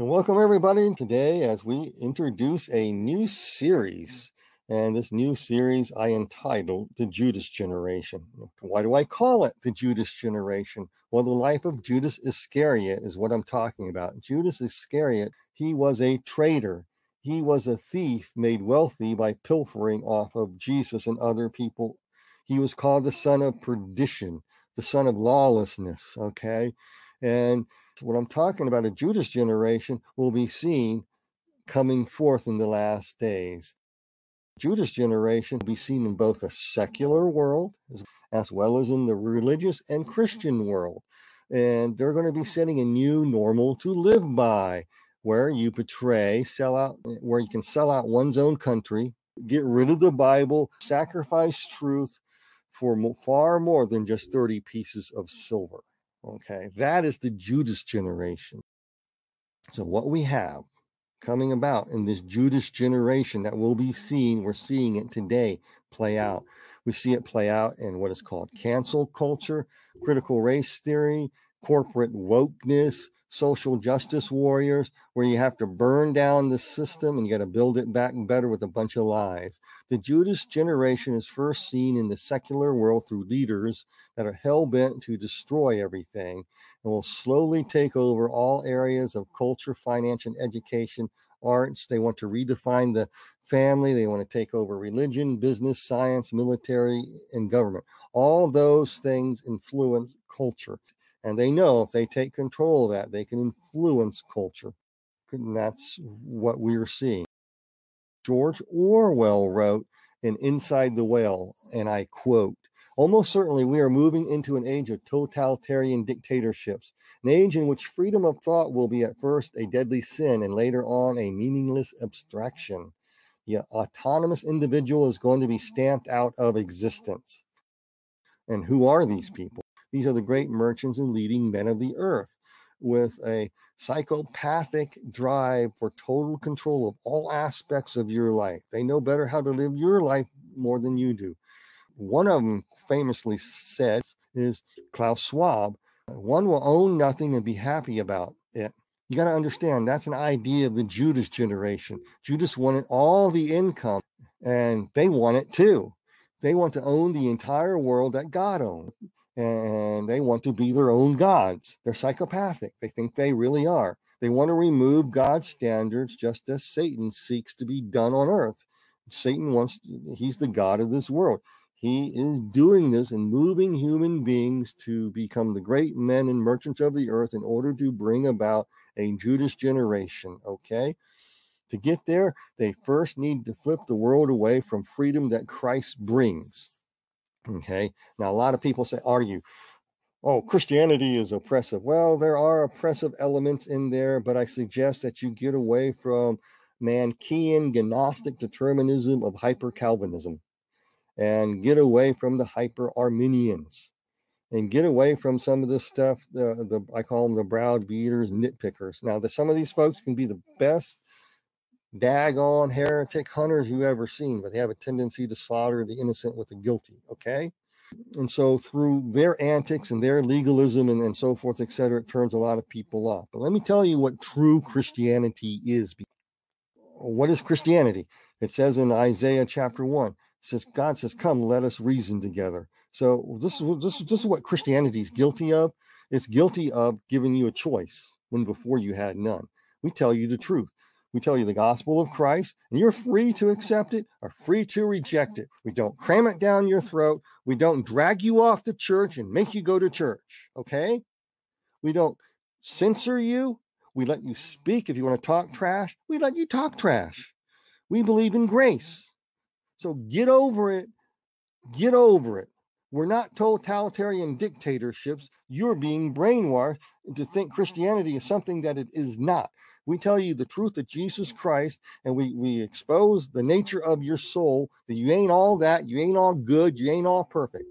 So welcome everybody today as we introduce a new series. Mm. And this new series I entitled The Judas Generation. Why do I call it The Judas Generation? Well, the life of Judas Iscariot is what I'm talking about. Judas Iscariot, he was a traitor. He was a thief made wealthy by pilfering off of Jesus and other people. He was called the son of perdition, the son of lawlessness. Okay. And what I'm talking about, a Judas generation, will be seen coming forth in the last days. Judas generation will be seen in both the secular world as, as well as in the religious and Christian world. And they're going to be setting a new normal to live by where you betray, sell out, eh, where you can sell out one's own country, get rid of the Bible, sacrifice truth for far more than just 30 pieces of silver. Okay, that is the Judas generation. So, what we have coming about in this Judas generation that we'll be seeing, we're seeing it today play out. We see it play out in what is called cancel culture, critical race theory, corporate wokeness, social justice warriors where you have to burn down the system and you got to build it back better with a bunch of lies. The Judas generation is first seen in the secular world through leaders that are hell bent to destroy everything and will slowly take over all areas of culture, finance, and education, arts. They want to redefine the family, they want to take over religion, business, science, military, and government. All those things influence culture. And they know if they take control of that, they can influence culture. And that's what we're seeing. George Orwell wrote in Inside the Whale, and I quote, Almost certainly, we are moving into an age of totalitarian dictatorships, an age in which freedom of thought will be at first a deadly sin and later on a meaningless abstraction. The autonomous individual is going to be stamped out of existence. And who are these people? These are the great merchants and leading men of the earth with a psychopathic drive for total control of all aspects of your life. They know better how to live your life more than you do. One of them famously says is Klaus Schwab, one will own nothing and be happy about it. You got to understand that's an idea of the Judas generation. Judas wanted all the income and they want it too. They want to own the entire world that God owned and they want to be their own gods. They're psychopathic. They think they really are. They want to remove God's standards just as Satan seeks to be done on earth. Satan wants, to, he's the God of this world. He is doing this and moving human beings to become the great men and merchants of the earth in order to bring about a Judas generation. Okay. To get there, they first need to flip the world away from freedom that Christ brings. Okay. Now, a lot of people say, argue, oh, Christianity is oppressive. Well, there are oppressive elements in there, but I suggest that you get away from Manichaean Gnostic determinism of hyper Calvinism and get away from the hyper Arminians and get away from some of this stuff. The, the I call them the browbeaters, nitpickers. Now, the, some of these folks can be the best daggone heretic hunters you've ever seen, but they have a tendency to slaughter the innocent with the guilty. Okay. And so through their antics and their legalism and, and so forth, et cetera, it turns a lot of people off. But let me tell you what true Christianity is. What is Christianity? It says in Isaiah chapter one, says God says, Come, let us reason together. So this is this is this is what Christianity is guilty of. It's guilty of giving you a choice when before you had none. We tell you the truth. We tell you the gospel of Christ, and you're free to accept it or free to reject it. We don't cram it down your throat. We don't drag you off the church and make you go to church. Okay? We don't censor you. We let you speak. If you want to talk trash, we let you talk trash. We believe in grace. So get over it. Get over it. We're not totalitarian dictatorships. You're being brainwashed to think Christianity is something that it is not. We tell you the truth of Jesus Christ and we, we expose the nature of your soul that you ain't all that, you ain't all good, you ain't all perfect.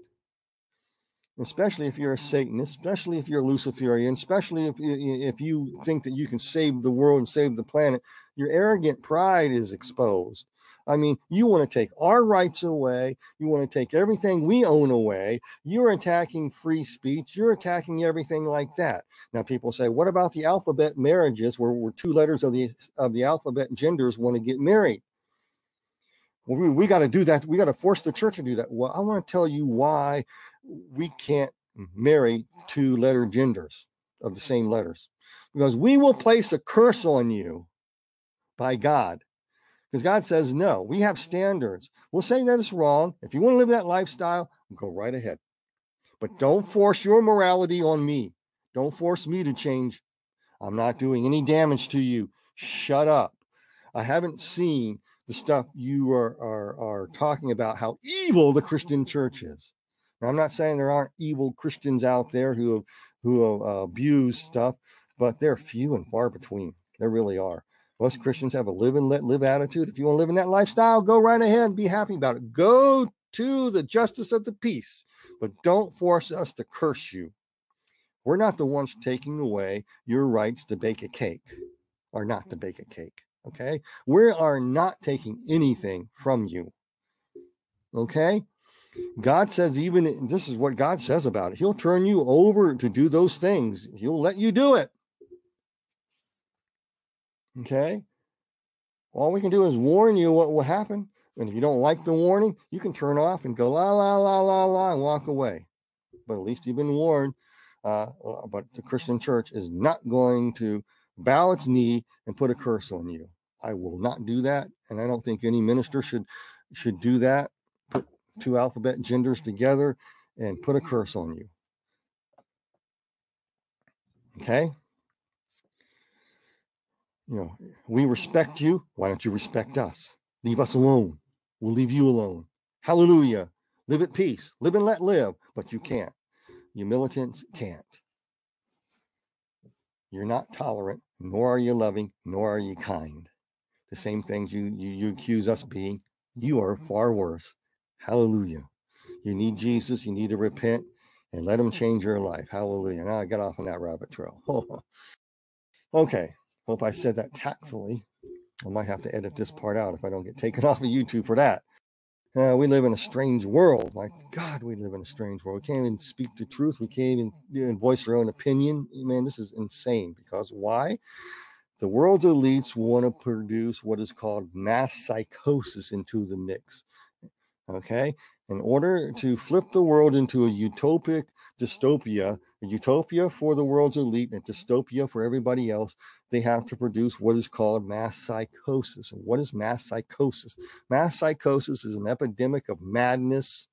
Especially if you're a Satanist, especially if you're a Luciferian, especially if, if you think that you can save the world and save the planet, your arrogant pride is exposed. I mean, you want to take our rights away. You want to take everything we own away. You're attacking free speech. You're attacking everything like that. Now, people say, what about the alphabet marriages where, where two letters of the of the alphabet genders want to get married? Well, we, we got to do that. We got to force the church to do that. Well, I want to tell you why we can't marry two letter genders of the same letters because we will place a curse on you by God. Because God says, no, we have standards. We'll say that it's wrong. If you want to live that lifestyle, go right ahead. But don't force your morality on me. Don't force me to change. I'm not doing any damage to you. Shut up. I haven't seen the stuff you are, are, are talking about, how evil the Christian church is. Now, I'm not saying there aren't evil Christians out there who, who uh, abuse stuff, but they're few and far between. There really are. Most mm-hmm. Christians have a live and let live attitude. If you want to live in that lifestyle, go right ahead and be happy about it. Go to the justice of the peace, but don't force us to curse you. We're not the ones taking away your rights to bake a cake or not to bake a cake. Okay. We are not taking anything from you. Okay. God says, even this is what God says about it. He'll turn you over to do those things, He'll let you do it. Okay. All we can do is warn you what will happen. And if you don't like the warning, you can turn off and go la la la la la and walk away. But at least you've been warned. Uh, uh, but the Christian church is not going to bow its knee and put a curse on you. I will not do that, and I don't think any minister should should do that. Put two alphabet genders together and put a curse on you. Okay? You know, we respect you. Why don't you respect us? Leave us alone. We'll leave you alone. Hallelujah. Live at peace. Live and let live. But you can't. You militants can't. You're not tolerant, nor are you loving, nor are you kind. The same things you, you, you accuse us being, you are far worse. Hallelujah. You need Jesus. You need to repent and let him change your life. Hallelujah. Now I got off on that rabbit trail. okay. Hope I said that tactfully. I might have to edit this part out if I don't get taken off of YouTube for that. Uh, we live in a strange world. My God, we live in a strange world. We can't even speak the truth. We can't even, even voice our own opinion. Man, this is insane. Because why? The world's elites want to produce what is called mass psychosis into the mix. Okay. In order to flip the world into a utopic dystopia, a utopia for the world's elite and dystopia for everybody else, they have to produce what is called mass psychosis. And what is mass psychosis? Mass psychosis is an epidemic of madness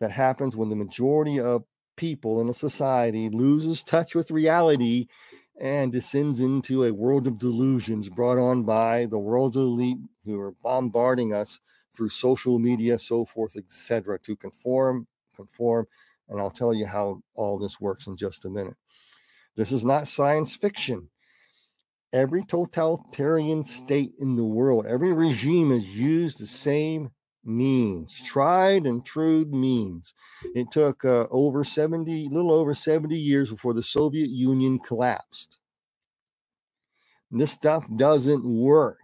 that happens when the majority of people in a society loses touch with reality and descends into a world of delusions brought on by the world's elite who are bombarding us through social media, so forth, etc., to conform, conform. And I'll tell you how all this works in just a minute. This is not science fiction every totalitarian state in the world, every regime has used the same means, tried and true means. It took uh, over 70, little over 70 years before the Soviet Union collapsed. This stuff doesn't work.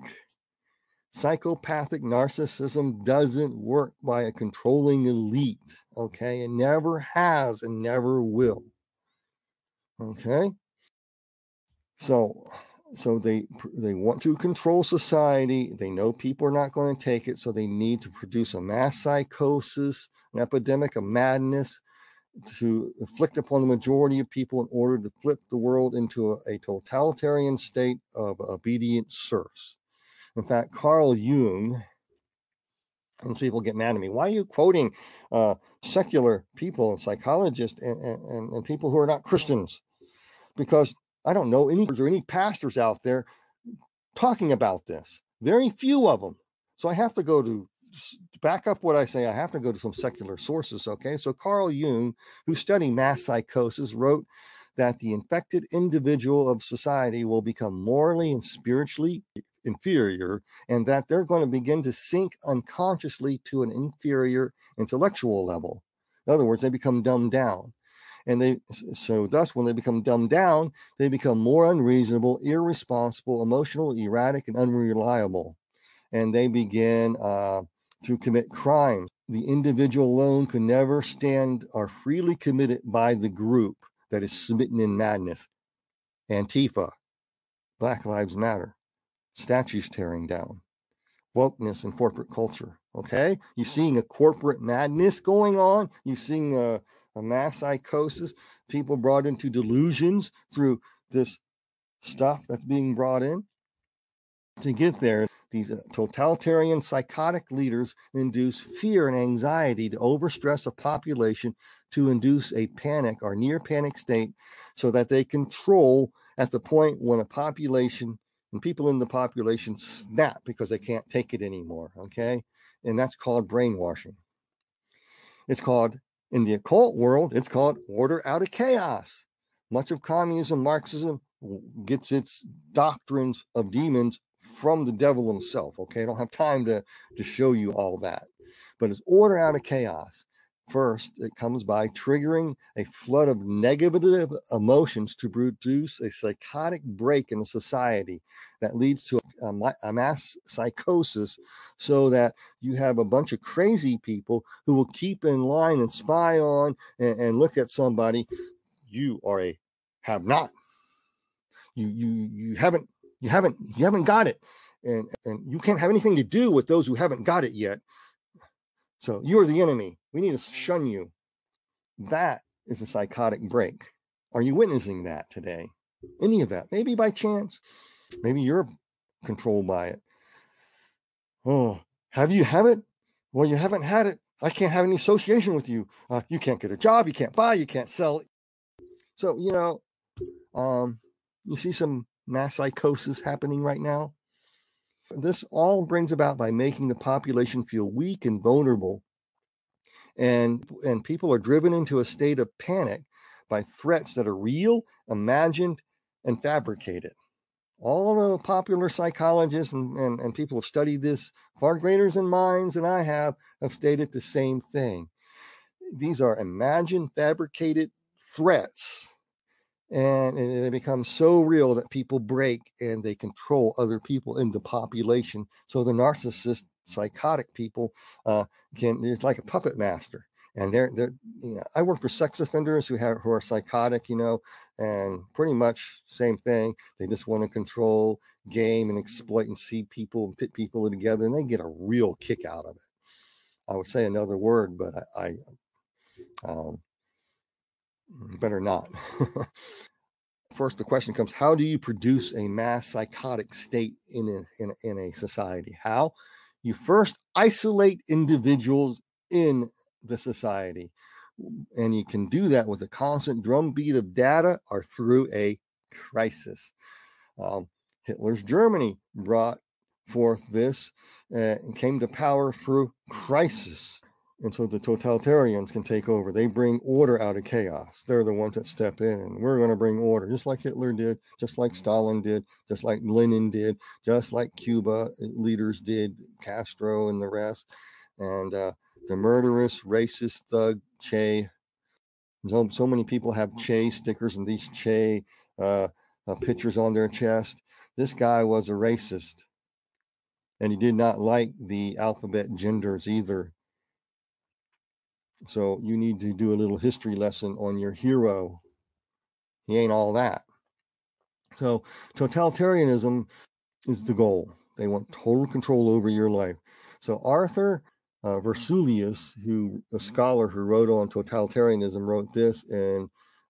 Psychopathic narcissism doesn't work by a controlling elite. Okay. It never has and never will. Okay. So so they they want to control society they know people are not going to take it so they need to produce a mass psychosis an epidemic of madness to inflict upon the majority of people in order to flip the world into a, a totalitarian state of obedient serfs in fact carl jung and people get mad at me why are you quoting uh, secular people and psychologists and, and, and people who are not christians because I don't know any or any pastors out there talking about this. Very few of them. So I have to go to back up what I say. I have to go to some secular sources. Okay. So Carl Jung, who studied mass psychosis, wrote that the infected individual of society will become morally and spiritually inferior, and that they're going to begin to sink unconsciously to an inferior intellectual level. In other words, they become dumbed down and they so thus when they become dumbed down they become more unreasonable irresponsible emotional erratic and unreliable and they begin uh, to commit crimes. The individual alone can never stand or freely committed by the group that is smitten in madness. Antifa, Black Lives Matter, statues tearing down, wokeness and corporate culture. Okay, you're seeing a corporate madness going on. You're seeing a, a mass psychosis, people brought into delusions through this stuff that's being brought in. To get there, these uh, totalitarian psychotic leaders induce fear and anxiety to overstress a population to induce a panic or near panic state so that they control at the point when a population and people in the population snap because they can't take it anymore. Okay. And that's called brainwashing. It's called, in the occult world, it's called order out of chaos. Much of communism, Marxism gets its doctrines of demons from the devil himself. Okay. I don't have time to, to show you all that, but it's order out of chaos. First, it comes by triggering a flood of negative emotions to produce a psychotic break in the society that leads to a, mass psychosis, so that you have a bunch of crazy people who will keep in line and spy on and, and look at somebody. You are a have not. You you you haven't you haven't you haven't got it, and and you can't have anything to do with those who haven't got it yet. So you are the enemy. We need to shun you. That is a psychotic break. Are you witnessing that today? Any of that? Maybe by chance. Maybe you're controlled by it. Oh, have you have it? Well, you haven't had it. I can't have any association with you. Uh, you can't get a job. You can't buy. You can't sell. So you know, um, you see some mass psychosis happening right now. This all brings about by making the population feel weak and vulnerable. And, and people are driven into a state of panic by threats that are real, imagined, and fabricated. All the popular psychologists and, and, and people have studied this far greater than minds than I have have stated the same thing. These are imagined, fabricated threats and, and it becomes so real that people break and they control other people in the population. So the narcissist, psychotic people uh, can it's like a puppet master. And they're they're you know I work for sex offenders who have who are psychotic, you know, and pretty much same thing. They just want to control, game, and exploit and see people and pit people together, and they get a real kick out of it. I would say another word, but I, I um, better not. First, the question comes how do you produce a mass psychotic state in a, in, in a society? How? You first isolate individuals in the society. And you can do that with a constant drumbeat of data or through a crisis. Um, Hitler's Germany brought forth this uh, and came to power through crisis. And so the totalitarians can take over. They bring order out of chaos. They're the ones that step in, and we're going to bring order, just like Hitler did, just like Stalin did, just like Lenin did, just like Cuba leaders did, Castro and the rest. And uh, the murderous, racist thug Che. So, so many people have Che stickers and these Che uh, uh, pictures on their chest. This guy was a racist, and he did not like the alphabet genders either so you need to do a little history lesson on your hero. He ain't all that. So totalitarianism is the goal. They want total control over your life. So Arthur uh, Versulius, who a scholar who wrote on totalitarianism, wrote this in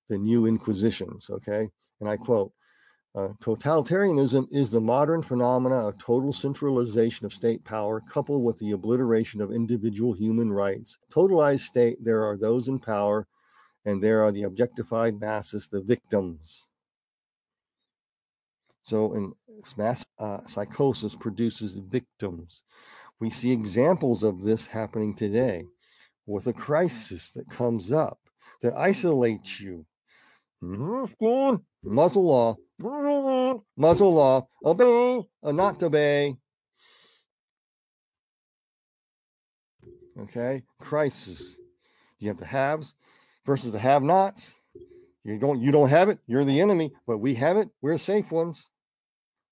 the New Inquisitions. Okay, and I quote: uh, totalitarianism is the modern phenomena of total centralization of state power coupled with the obliteration of individual human rights. Totalized state, there are those in power, and there are the objectified masses, the victims. So, in mass uh, psychosis produces victims. We see examples of this happening today with a crisis that comes up that isolates you. Mm-hmm. Muzzle law muzzle off, obey or not obey. Okay, crisis. You have the haves versus the have-nots. You don't you don't have it, you're the enemy, but we have it, we're safe ones.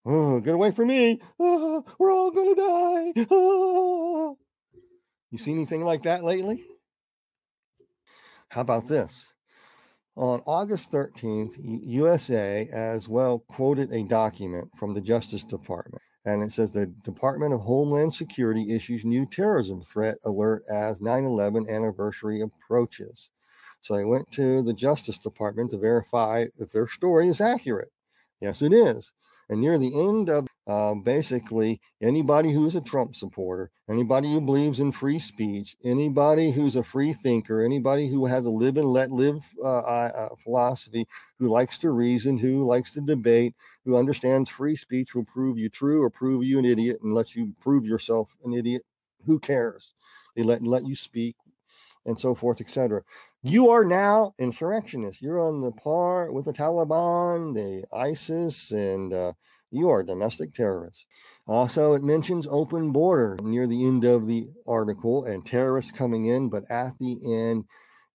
Oh, get away from me. Oh, we're all going to die. Oh. You see anything like that lately? How about this? On August 13th, USA as well quoted a document from the Justice Department. And it says the Department of Homeland Security issues new terrorism threat alert as 9 11 anniversary approaches. So I went to the Justice Department to verify if their story is accurate. Yes, it is. And near the end of uh, basically anybody who's a Trump supporter, anybody who believes in free speech, anybody who's a free thinker, anybody who has a live and let live uh, uh, philosophy, who likes to reason, who likes to debate, who understands free speech will prove you true or prove you an idiot and let you prove yourself an idiot. Who cares? They let let you speak and so forth, etc. You are now insurrectionists. You're on the par with the Taliban, the ISIS, and uh, you are domestic terrorists. Also, it mentions open border near the end of the article and terrorists coming in, but at the end,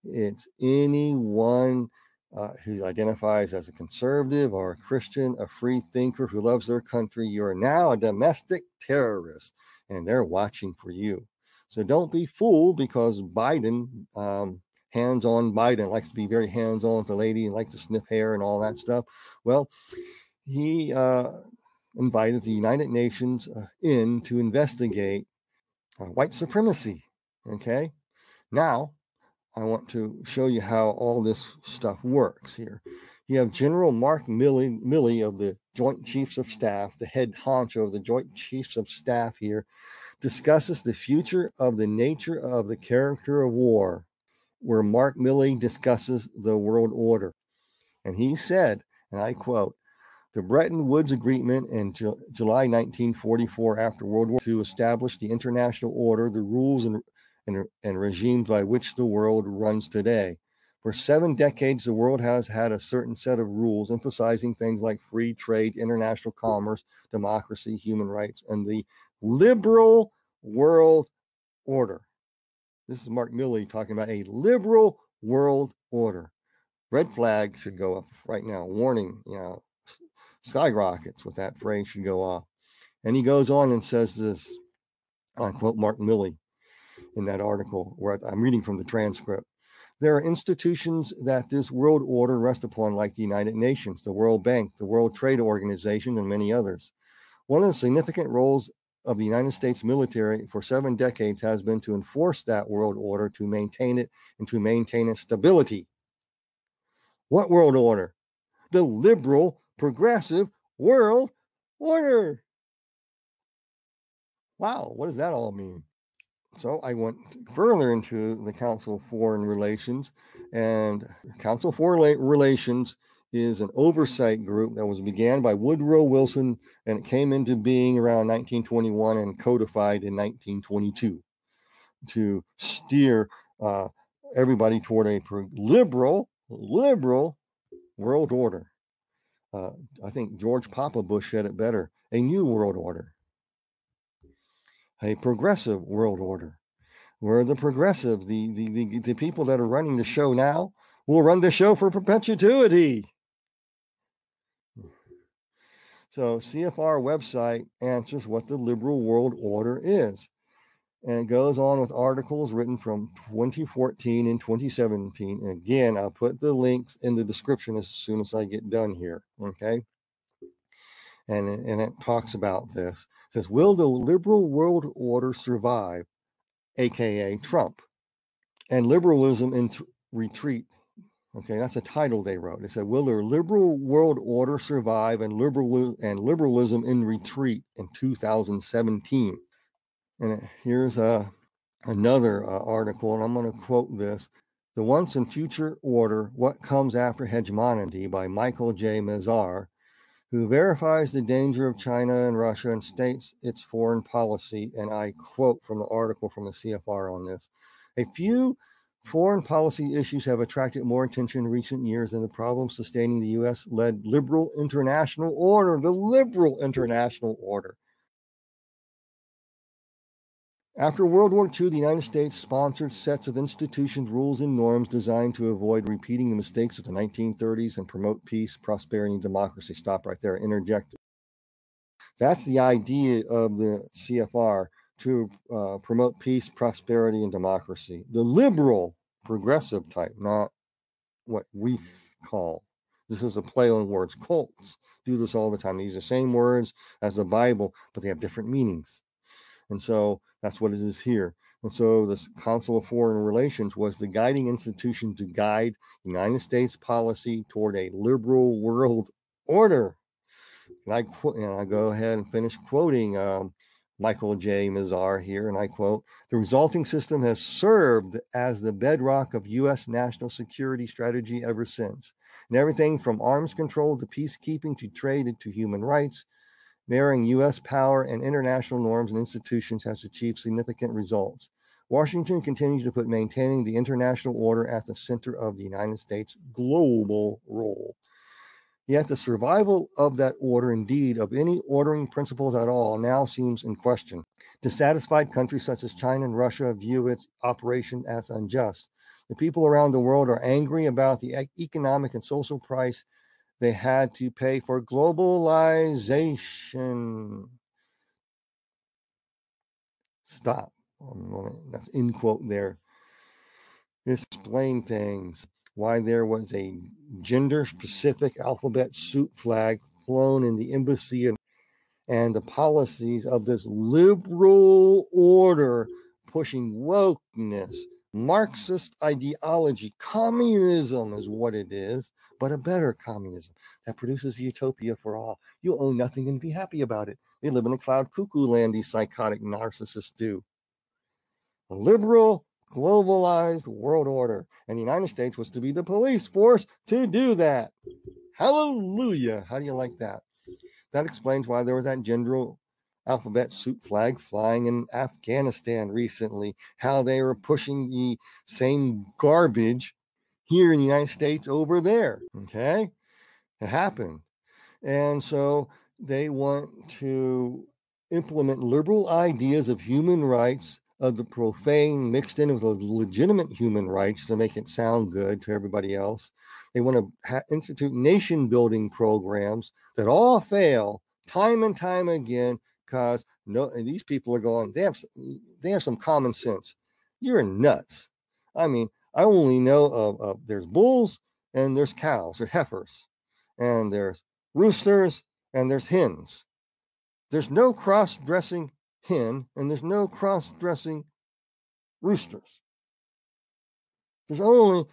it's anyone uh, who identifies as a conservative or a Christian, a free thinker who loves their country. You're now a domestic terrorist, and they're watching for you. So don't be fooled because Biden um, hands on Biden, likes to be very hands on with the lady and likes to sniff hair and all that stuff. Well, he uh, invited the United Nations uh, in to investigate uh, white supremacy. Okay. Now, I want to show you how all this stuff works here. You have General Mark Milley, Milley of the Joint Chiefs of Staff, the head honcho of the Joint Chiefs of Staff here, discusses the future of the nature of the character of war where Mark Milley discusses the world order. And he said, and I quote, the Bretton Woods Agreement in Ju- July 1944, after World War II, established the international order, the rules and, and, and regimes by which the world runs today. For seven decades, the world has had a certain set of rules emphasizing things like free trade, international commerce, democracy, human rights, and the liberal world order. This is Mark Milley talking about a liberal world order. Red flag should go up right now. Warning, you know, skyrockets with that phrase should go off. And he goes on and says this, I quote Mark Milley in that article where I'm reading from the transcript. There are institutions that this world order rests upon, like the United Nations, the World Bank, the World Trade Organization, and many others. One of the significant roles of the United States military for seven decades has been to enforce that world order, to maintain it, and to maintain its stability. What world order? The liberal, progressive world order. Wow, what does that all mean? So I went further into the Council of Foreign Relations, and Council Foreign Relations is an oversight group that was began by Woodrow Wilson and it came into being around 1921 and codified in 1922 to steer uh, everybody toward a liberal, liberal world order. Uh, I think George Papa Bush said it better a new world order, a progressive world order, where the progressive, the, the, the, the people that are running the show now, will run the show for perpetuity. So CFR website answers what the liberal world order is. And it goes on with articles written from 2014 and 2017. And again, I'll put the links in the description as soon as I get done here. Okay. And, and it talks about this. Says, Will the liberal world order survive? AKA Trump. And liberalism in t- retreat Okay, that's a title they wrote. They said, "Will the liberal world order survive and liberal and liberalism in retreat in 2017?" And here's a uh, another uh, article, and I'm going to quote this: "The once and future order: What comes after hegemony?" by Michael J. Mazarr, who verifies the danger of China and Russia and states its foreign policy. And I quote from the article from the CFR on this: "A few." Foreign policy issues have attracted more attention in recent years than the problems sustaining the U.S. led liberal international order, the liberal international order. After World War II, the United States sponsored sets of institutions, rules, and norms designed to avoid repeating the mistakes of the 1930s and promote peace, prosperity, and democracy. Stop right there, interject That's the idea of the CFR to uh, promote peace, prosperity, and democracy. The liberal, progressive type, not what we call. This is a play on words. Cults do this all the time. They use the same words as the Bible, but they have different meanings. And so that's what it is here. And so the Council of Foreign Relations was the guiding institution to guide United States policy toward a liberal world order. And I, and I go ahead and finish quoting um, Michael J. Mazarr here, and I quote The resulting system has served as the bedrock of U.S. national security strategy ever since. And everything from arms control to peacekeeping to trade to human rights, marrying U.S. power and international norms and institutions has achieved significant results. Washington continues to put maintaining the international order at the center of the United States global role. Yet the survival of that order, indeed, of any ordering principles at all, now seems in question. Dissatisfied countries such as China and Russia view its operation as unjust. The people around the world are angry about the economic and social price they had to pay for globalization. Stop. Um, that's in quote there. Explain things why there was a gender specific alphabet soup flag flown in the embassy and, and the policies of this liberal order pushing wokeness, Marxist ideology. Communism is what it is, but a better communism that produces utopia for all. You own nothing and be happy about it. They live in a cloud cuckoo land, these psychotic narcissists do. A liberal globalized world order, and the United States was to be the police force to do that. Hallelujah. How do you like that? That explains why there was that general alphabet soup flag flying in Afghanistan recently, how they were pushing the same garbage here in the United States over there. Okay? It happened. And so they want to implement liberal ideas of human rights of the profane mixed in with legitimate human rights to make it sound good to everybody else. They want to ha- institute nation building programs that all fail time and time again because no, these people are going. They have they have some common sense. You're nuts. I mean, I only know of, of there's bulls and there's cows, or heifers, and there's roosters and there's hens. There's no cross dressing hen, and there's no cross dressing roosters. There's only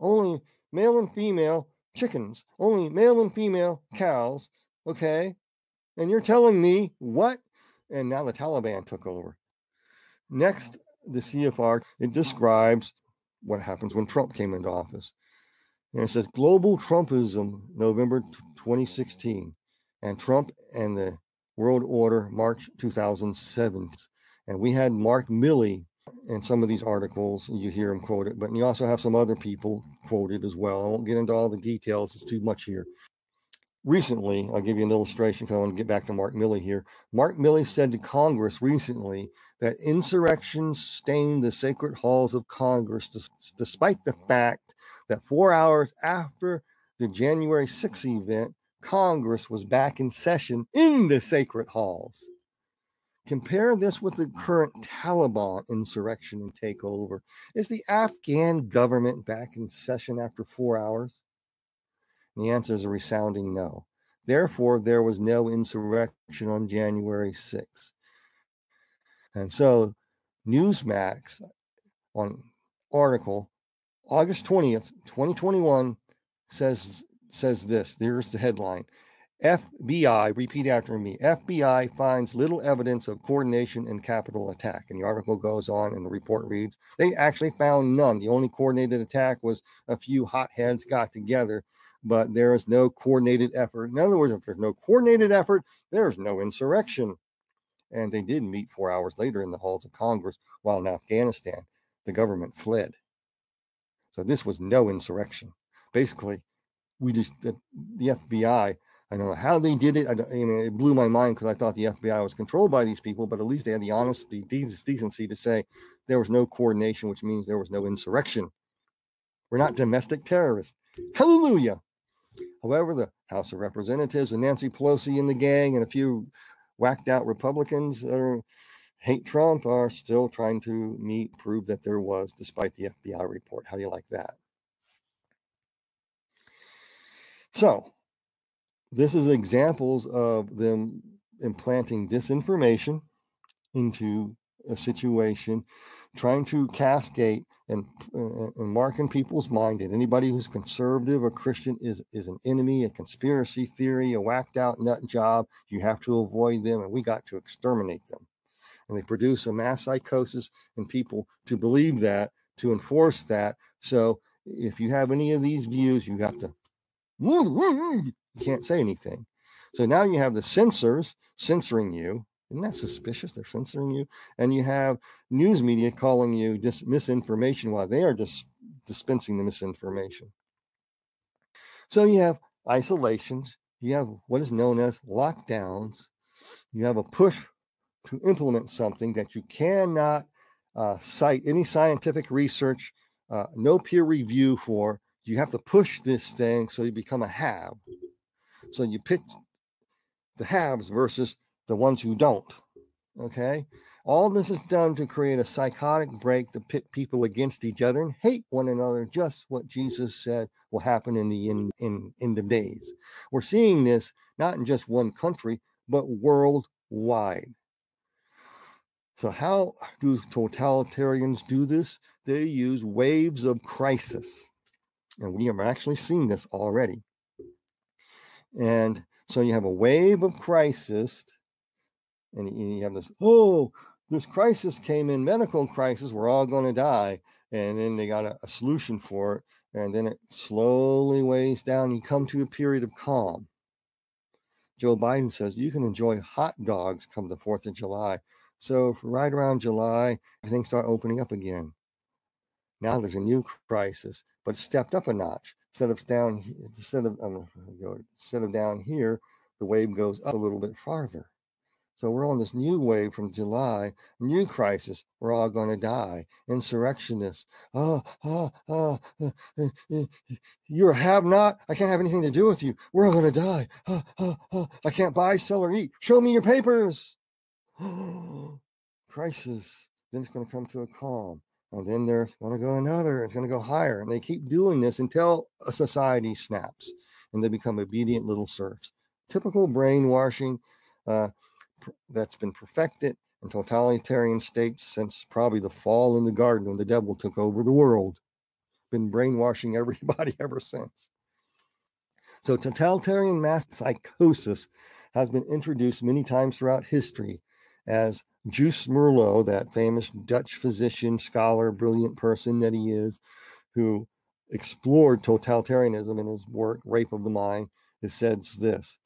only male and female chickens, only male and female cows, okay? And you're telling me what? And now the Taliban took over. Next, the CFR, it describes what happens when Trump came into office. And it says global Trumpism, November 2016. And Trump and the World Order, March 2007. And we had Mark Milley in some of these articles. You hear him quoted, but you also have some other people quoted as well. I won't get into all the details, it's too much here. Recently, I'll give you an illustration because I want to get back to Mark Milley here. Mark Milley said to Congress recently that insurrections stained the sacred halls of Congress, despite the fact that four hours after the January 6th event, Congress was back in session in the sacred halls. Compare this with the current Taliban insurrection and takeover. Is the Afghan government back in session after four hours? And the answer is a resounding no. Therefore, there was no insurrection on January 6th. And so, Newsmax on article August 20th, 2021 says says this. There's the headline. FBI, repeat after me, FBI finds little evidence of coordination in Capitol attack. And the article goes on and the report reads they actually found none. The only coordinated attack was a few hotheads got together, but there is no coordinated effort. In other words, if there's no coordinated effort, there's no insurrection. And they did meet four hours later in the halls of Congress while in Afghanistan, the government fled. So this was no insurrection. Basically, we just the, the FBI. I don't know how they did it. I, I mean, it blew my mind because I thought the FBI was controlled by these people, but at least they had the honesty, decency to say there was no coordination, which means there was no insurrection. We're not domestic terrorists. Hallelujah. However, the House of Representatives and Nancy Pelosi and the gang and a few whacked out Republicans that are, hate Trump are still trying to meet, prove that there was, despite the FBI report. How do you like that? So, this is examples of them implanting disinformation into a situation, trying to cascade and, uh, and mark in people's mind that anybody who's conservative or Christian is, is an enemy, a conspiracy theory, a whacked out nut job. You have to avoid them, and we got to exterminate them. And they produce a mass psychosis in people to believe that, to enforce that. So if you have any of these views, you have to, you can't say anything. So now you have the censors censoring you isn't that suspicious? They're censoring you. And you have news media calling you dis- misinformation while they are just dispensing the misinformation. So you have isolations, you have what is known as lockdowns, you have a push to implement something that you cannot uh, cite any scientific research, uh, no peer review for. You have to push this thing so you become a have. So you pick the haves versus the ones who don't. Okay. All this is done to create a psychotic break to pit people against each other and hate one another, just what Jesus said will happen in the in, in, in the days. We're seeing this not in just one country, but worldwide. So, how do totalitarians do this? They use waves of crisis. And we have actually seen this already. And so you have a wave of crisis and you have this oh this crisis came in medical crisis we're all going to die and then they got a, a, solution for it and then it slowly weighs down. You come to a period of calm. Joe biden says you can enjoy hot dogs come the 4th of july. So right around july things start opening up again. Now there's a new crisis but stepped up a notch. Instead of down instead of um, instead of down here the wave goes up a little bit farther so we're on this new wave from July, new crisis. We're all going to die. Insurrectionists. Oh, oh, oh, uh, you're a have not. I can't have anything to do with you. We're all going to die. Oh, oh, oh, I can't buy, sell, or eat. Show me your papers. crisis. Then it's going to come to a calm. And then there's going to go another. It's going to go higher. And they keep doing this until a society snaps and they become obedient little serfs. Typical brainwashing. Uh, that's been perfected in totalitarian states since probably the fall in the garden when the devil took over the world. Been brainwashing everybody ever since. So, totalitarian mass psychosis has been introduced many times throughout history as Joost Meerloo, that famous Dutch physician, scholar, brilliant person that he is, who explored totalitarianism in his work, Rape of the Mind, has said this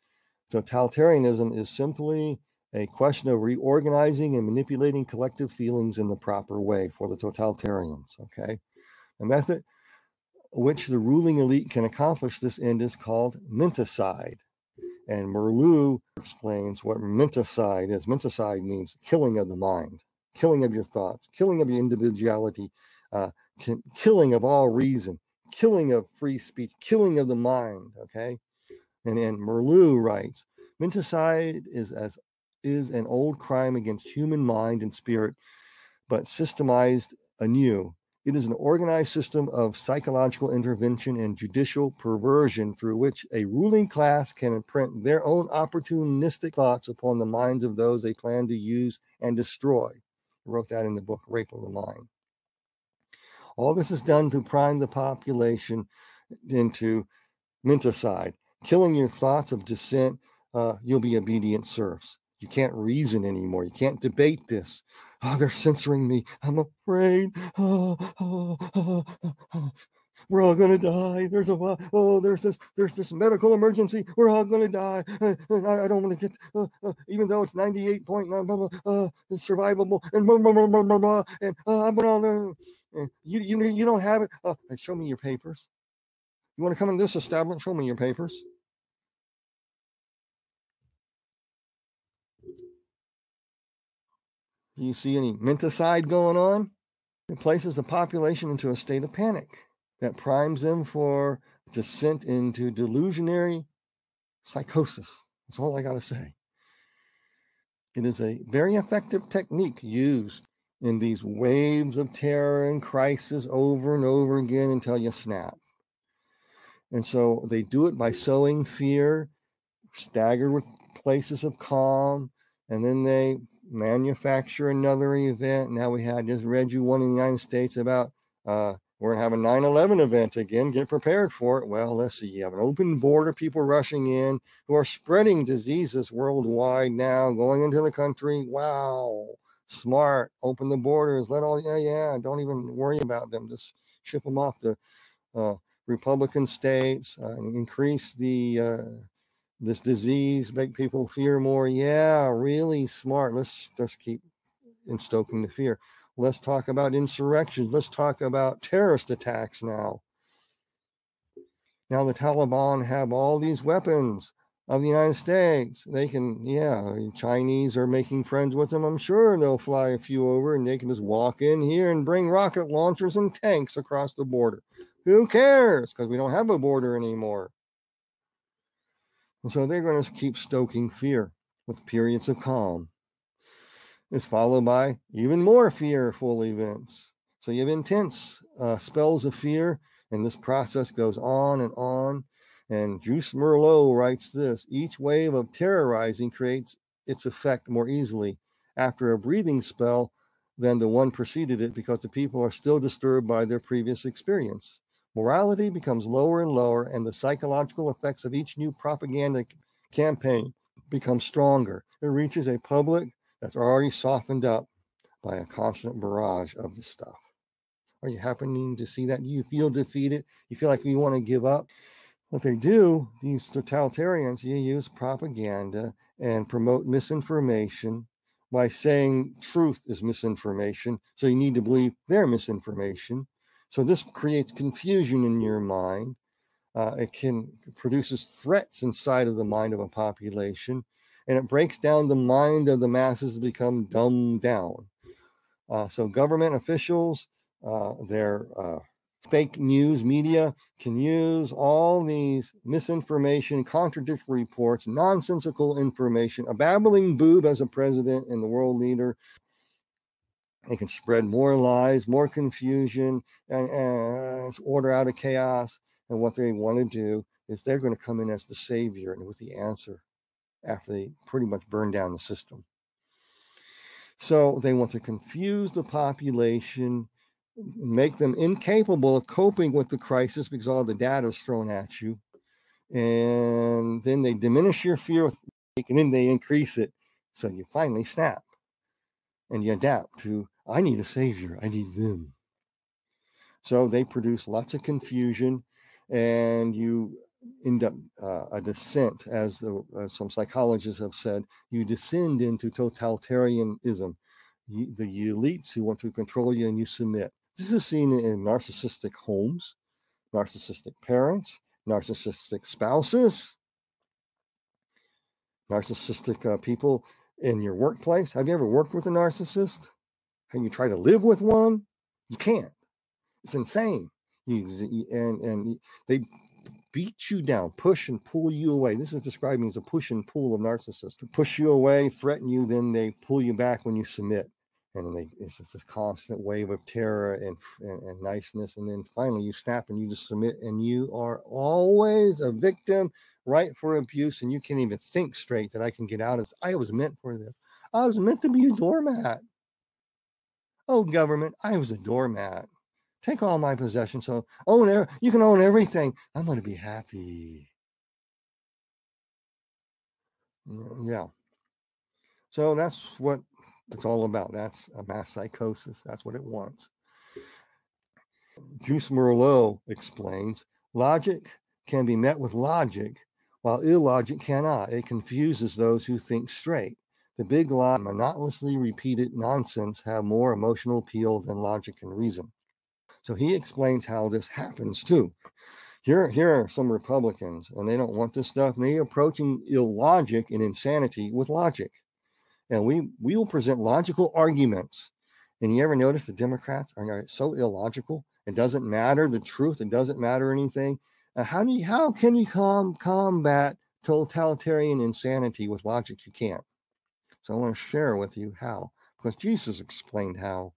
Totalitarianism is simply a question of reorganizing and manipulating collective feelings in the proper way for the totalitarians. Okay. A method which the ruling elite can accomplish this end is called menticide. And Meerloo explains what menticide is. Menticide means killing of the mind, killing of your thoughts, killing of your individuality, uh, killing of all reason, killing of free speech, killing of the mind. Okay. And then Meerloo writes, menticide is as is an old crime against human mind and spirit, but systemized anew. It is an organized system of psychological intervention and judicial perversion through which a ruling class can imprint their own opportunistic thoughts upon the minds of those they plan to use and destroy. I wrote that in the book, Rape of the Mind. All this is done to prime the population into menticide, killing your thoughts of dissent. Uh, you'll be obedient serfs. You can't reason anymore. You can't debate this. Oh, they're censoring me. I'm afraid. Oh, oh, oh, We're all to die. There's a oh, there's this there's this medical emergency. We're all to die. And I, I don't want to get uh, uh, even though it's 98.9 blah, blah, uh, it's survivable and blah, blah, blah, blah, blah, blah, and uh, I'm to you you you don't have it. Uh, show me your papers. You want to come in this establishment? Show me your papers. Do you see any menticide going on? It places the population into a state of panic that primes them for descent into delusionary psychosis. That's all I got to say. It is a very effective technique used in these waves of terror and crisis over and over again until you snap. And so they do it by sowing fear, stagger with places of calm, and then they manufacture another event. Now we had just read you one in the United States about uh, we're to have a 9 11 event again. Get prepared for it. Well, let's see. You have an open border, people rushing in who are spreading diseases worldwide now, going into the country. Wow. Smart. Open the borders. Let all, yeah, yeah. Don't even worry about them. Just ship them off to uh, Republican states uh, and increase the. This disease make people fear more yeah really smart let's let's keep in stoking the fear Let's talk about insurrections. Let's talk about terrorist attacks now. Now, the Taliban have all these weapons of the United States. They can, yeah, Chinese are making friends with them. I'm sure they'll fly a few over and they can just walk in here and bring rocket launchers and tanks across the border. Who cares? Because we don't have a border anymore. And so they're going to keep stoking fear with periods of calm It's followed by even more fearful events. So you have intense uh, spells of fear, and this process goes on and on. And Joost Meerloo writes this each wave of terrorizing creates its effect more easily after a breathing spell than the one preceded it because the people are still disturbed by their previous experience. Morality becomes lower and lower, and the psychological effects of each new propaganda campaign become stronger. It reaches a public that's already softened up by a constant barrage of the stuff. Are you happening to see that? Do you feel defeated? You feel like you want to give up? What they do, these totalitarians, you use propaganda and promote misinformation by saying truth is misinformation. So you need to believe their misinformation. So this creates confusion in your mind. Uh, it can produces threats inside of the mind of a population and it breaks down the mind of the masses to become dumbed down. Uh, so government officials, uh, their uh, fake news media can use all these misinformation, contradictory reports, nonsensical information, a babbling boob as a president and the world leader. They can spread more lies, more confusion, and, and order out of chaos. And what they want to do is they're going to come in as the savior and with the answer after they pretty much burn down the system. So they want to confuse the population, make them incapable of coping with the crisis because all the data is thrown at you. And then they diminish your fear, and then they increase it. So you finally snap and you adapt to, I need a savior, I need them. So they produce lots of confusion, and you end up uh, a descent, as, the, as some psychologists have said, you descend into totalitarianism. You, the elites who want to control you and you submit. This is seen in narcissistic homes, narcissistic parents, narcissistic spouses, narcissistic uh, people in your workplace. Have you ever worked with a narcissist? Have you try to live with one? You can't. It's insane. You, and and they beat you down, push and pull you away. This is describing as a push and pull of narcissists. Push you away, threaten you, then they pull you back when you submit. And they, it's just this constant wave of terror and, and, and niceness. And then finally you snap and you just submit, and you are always a victim, right for abuse. And you can't even think straight that I can get out of this. I was meant for this. I was meant to be a doormat. Oh, government, I was a doormat. Take all my possessions. So own you can own everything. I'm going to be happy. Mm, yeah. So that's what it's all about. That's a mass psychosis. That's what it wants. Joost Meerloo explains logic can be met with logic, while illogic cannot. It confuses those who think straight. The big lie, monotonously repeated nonsense, have more emotional appeal than logic and reason. So he explains how this happens too. Here, here are some Republicans, and they don't want this stuff. And they're approaching illogic and insanity with logic. And we we will present logical arguments. And you ever notice the Democrats are so illogical? It doesn't matter the truth. It doesn't matter anything. Uh, how do you, how can you com- combat totalitarian insanity with logic? You can't. So I want to share with you how, because Jesus explained how,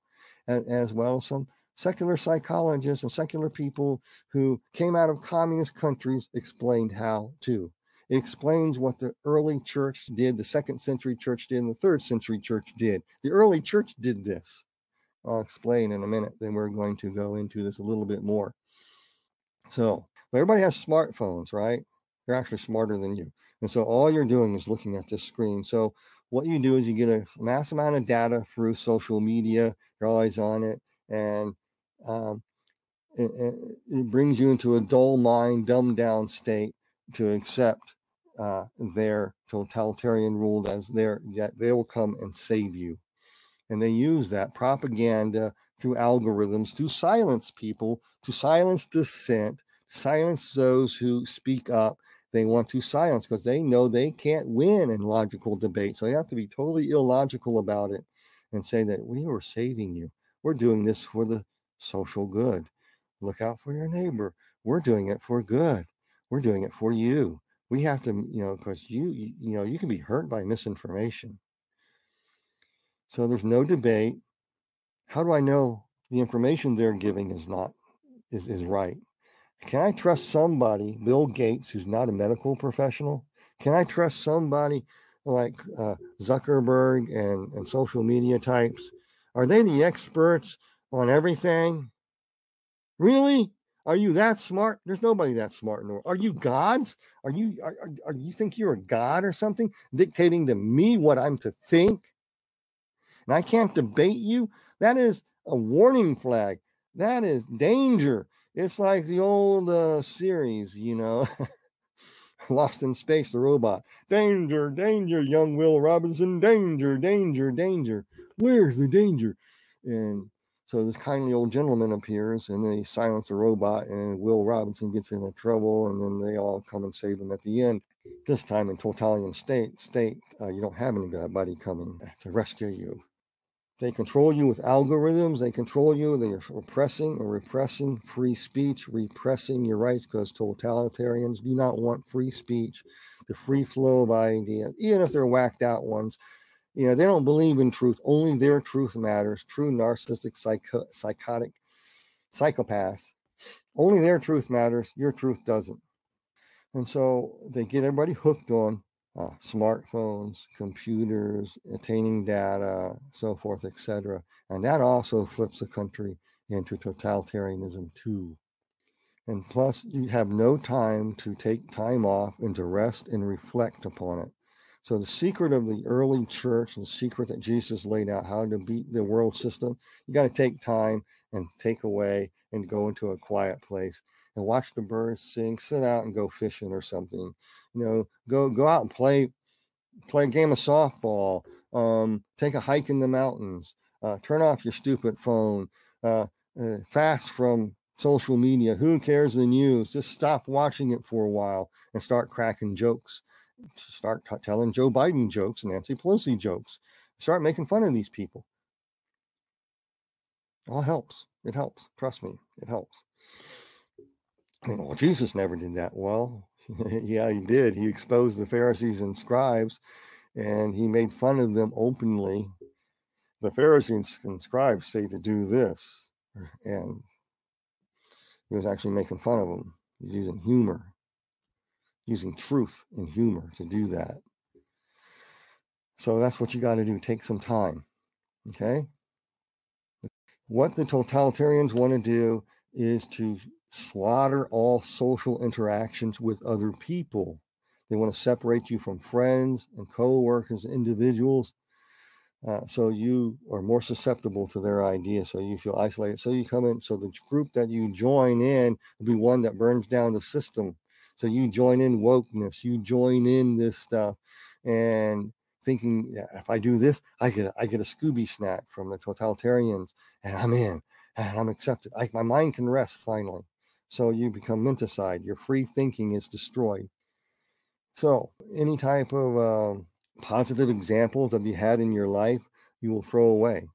as well as some secular psychologists and secular people who came out of communist countries explained how too. It explains what the early church did, the second century church did, and the third century church did. The early church did this. I'll explain in a minute. Then we're going to go into this a little bit more. So, everybody has smartphones, right? They're actually smarter than you. And so all you're doing is looking at this screen. So what you do is you get a mass amount of data through social media. You're always on it. And um, it, it, brings you into a dull mind, dumbed down state to accept uh, their totalitarian rule as their that they will come and save you. And they use that propaganda through algorithms to silence people, to silence dissent, silence those who speak up. They want to silence because they know they can't win in logical debate. So they have to be totally illogical about it and say that we are saving you. We're doing this for the social good. Look out for your neighbor. We're doing it for good. We're doing it for you. We have to, you know, because you, you know, you can be hurt by misinformation. So there's no debate. How do I know the information they're giving is not is, is right? Can I trust somebody, Bill Gates, who's not a medical professional? Can I trust somebody like uh, Zuckerberg and, and social media types? Are they the experts on everything? Really? Are you that smart? There's nobody that smart in the world. Are you gods? Are you are, are, are you think you're a god or something dictating to me what I'm to think? And I can't debate you. That is a warning flag. That is danger. It's like the old uh, series, you know, Lost in Space, the robot. Danger, danger, young Will Robinson. Danger, danger, danger. Where's the danger? And so this kindly old gentleman appears and they silence the robot, and Will Robinson gets into trouble, and then they all come and save him at the end. This time in totalitarian state, state uh, you don't have anybody coming to rescue you. They control you with algorithms. They control you. They are oppressing or repressing free speech, repressing your rights because totalitarians do not want free speech, the free flow of ideas, even if they're whacked out ones. You know, they don't believe in truth. Only their truth matters. True narcissistic, psycho- psychotic psychopaths. Only their truth matters. Your truth doesn't. And so they get everybody hooked on uh, smartphones, computers, attaining data, so forth, etc. And that also flips the country into totalitarianism too. And plus, you have no time to take time off and to rest and reflect upon it. So, the secret of the early church, the secret that Jesus laid out, how to beat the world system, you got to take time and take away and go into a quiet place and watch the birds sing, sit out and go fishing or something you know, go go out and play play a game of softball, um, take a hike in the mountains, uh, turn off your stupid phone, uh, uh, fast from social media. Who cares the news? Just stop watching it for a while and start cracking jokes. Start t- telling Joe Biden jokes Nancy Pelosi jokes. Start making fun of these people. All helps. It helps. Trust me, it helps. Well, Jesus never did that. Well, yeah, he did. He exposed the Pharisees and scribes and he made fun of them openly. The Pharisees and scribes say to do this, and he was actually making fun of them. He's using humor, using truth and humor to do that. So that's what you got to do. Take some time. Okay? What the totalitarians want to do is to slaughter all social interactions with other people. They want to separate you from friends and co-workers, individuals, uh, so you are more susceptible to their ideas. So you feel isolated. So you come in. So the group that you join in will be one that burns down the system. So you join in wokeness. You join in this stuff, and thinking if I do this, I get a, I get a Scooby snack from the totalitarians, and I'm in, and I'm accepted. I, my mind can rest finally. So you become menticide. Your free thinking is destroyed. So any type of uh, positive examples that you had in your life, you will throw away.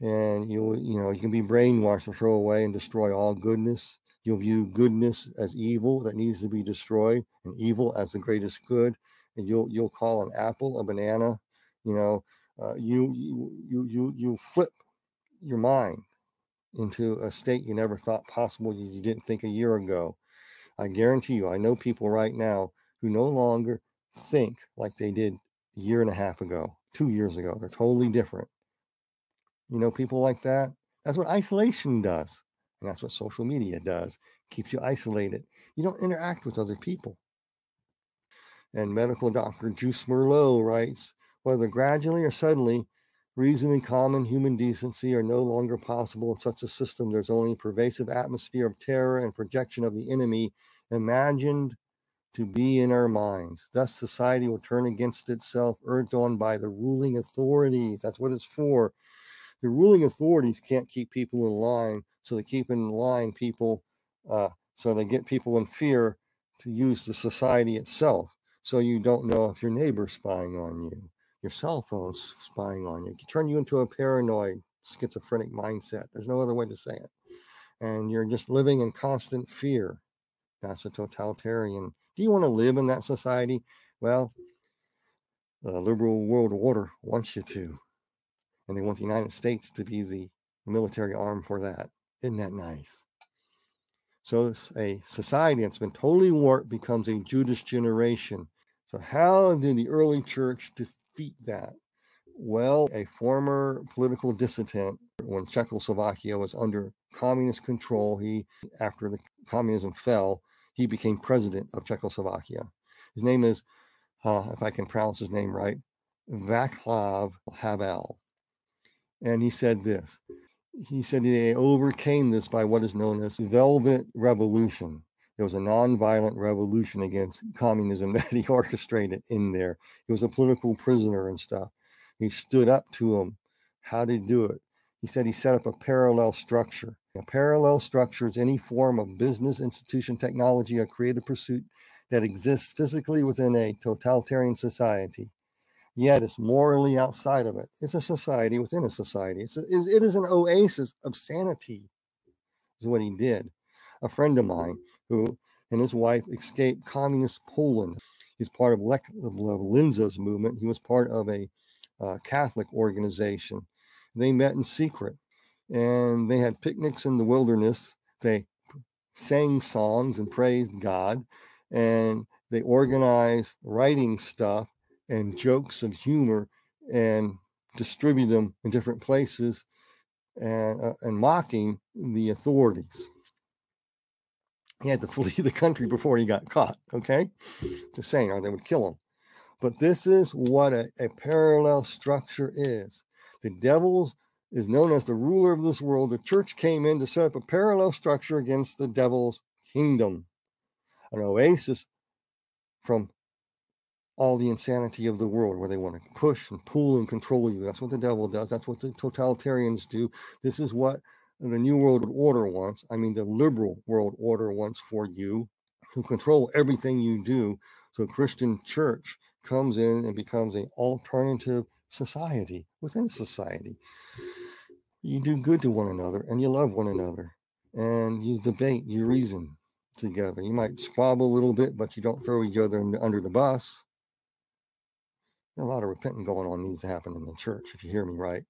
And you you know you can be brainwashed to throw away and destroy all goodness. You'll view goodness as evil that needs to be destroyed, and evil as the greatest good. And you'll you'll call an apple a banana, You know, uh, you, you you you you flip your mind into a state you never thought possible. You, didn't think a year ago. I guarantee you, I know people right now who no longer think like they did a year and a half ago, two years ago. They're totally different. You know, people like that. That's what isolation does. And that's what social media does. Keeps you isolated. You don't interact with other people. And medical doctor Joost Meerloo writes, whether gradually or suddenly, reason and common human decency are no longer possible in such a system. There's only a pervasive atmosphere of terror and projection of the enemy imagined to be in our minds. Thus, society will turn against itself, urged on by the ruling authorities. That's what it's for. The ruling authorities can't keep people in line, so they keep in line people, uh, so they get people in fear to use the society itself. So you don't know if your neighbor's spying on you, your cell phone's spying on you. It can turn you into a paranoid, schizophrenic mindset. There's no other way to say it. And you're just living in constant fear. That's a totalitarian do you want to live in that society? Well, the liberal world order wants you to. And they want the United States to be the military arm for that. Isn't that nice? So a society that's been totally warped becomes a Judas generation. So how did the early church defeat that? Well, a former political dissident when Czechoslovakia was under communist control, he after the communism fell, he became president of Czechoslovakia. His name is, uh, if I can pronounce his name right, Václav Havel. And he said this he said they overcame this by what is known as Velvet Revolution. It was a nonviolent revolution against communism that he orchestrated in there. He was a political prisoner and stuff. He stood up to him. How did he do it? He said he set up a parallel structure. A parallel structure is any form of business, institution, technology, or creative pursuit that exists physically within a totalitarian society, yet it's morally outside of it. It's a society within a society. It's a, it is an oasis of sanity, is what he did. A friend of mine who and his wife escaped communist Poland. He's part of Lech Walesa movement. He was part of a uh, Catholic organization. They met in secret and they had picnics in the wilderness. They sang songs and praised God, and they organized writing stuff and jokes of humor and distribute them in different places and, uh, and mocking the authorities. He had to flee the country before he got caught, okay? Just saying, or they would kill him. But this is what a, a parallel structure is. The devil's is known as the ruler of this world, the church came in to set up a parallel structure against the devil's kingdom, an oasis from all the insanity of the world where they want to push and pull and control you. That's what the devil does. That's what the totalitarians do. This is what the New World Order wants. I mean, the liberal world order wants for you to control everything you do. So, Christian church comes in and becomes an alternative society within society you do good to one another and you love one another and you debate, you reason together. You might squabble a little bit, but you don't throw each other under the bus. A lot of repenting going on needs to happen in the church, if you hear me right.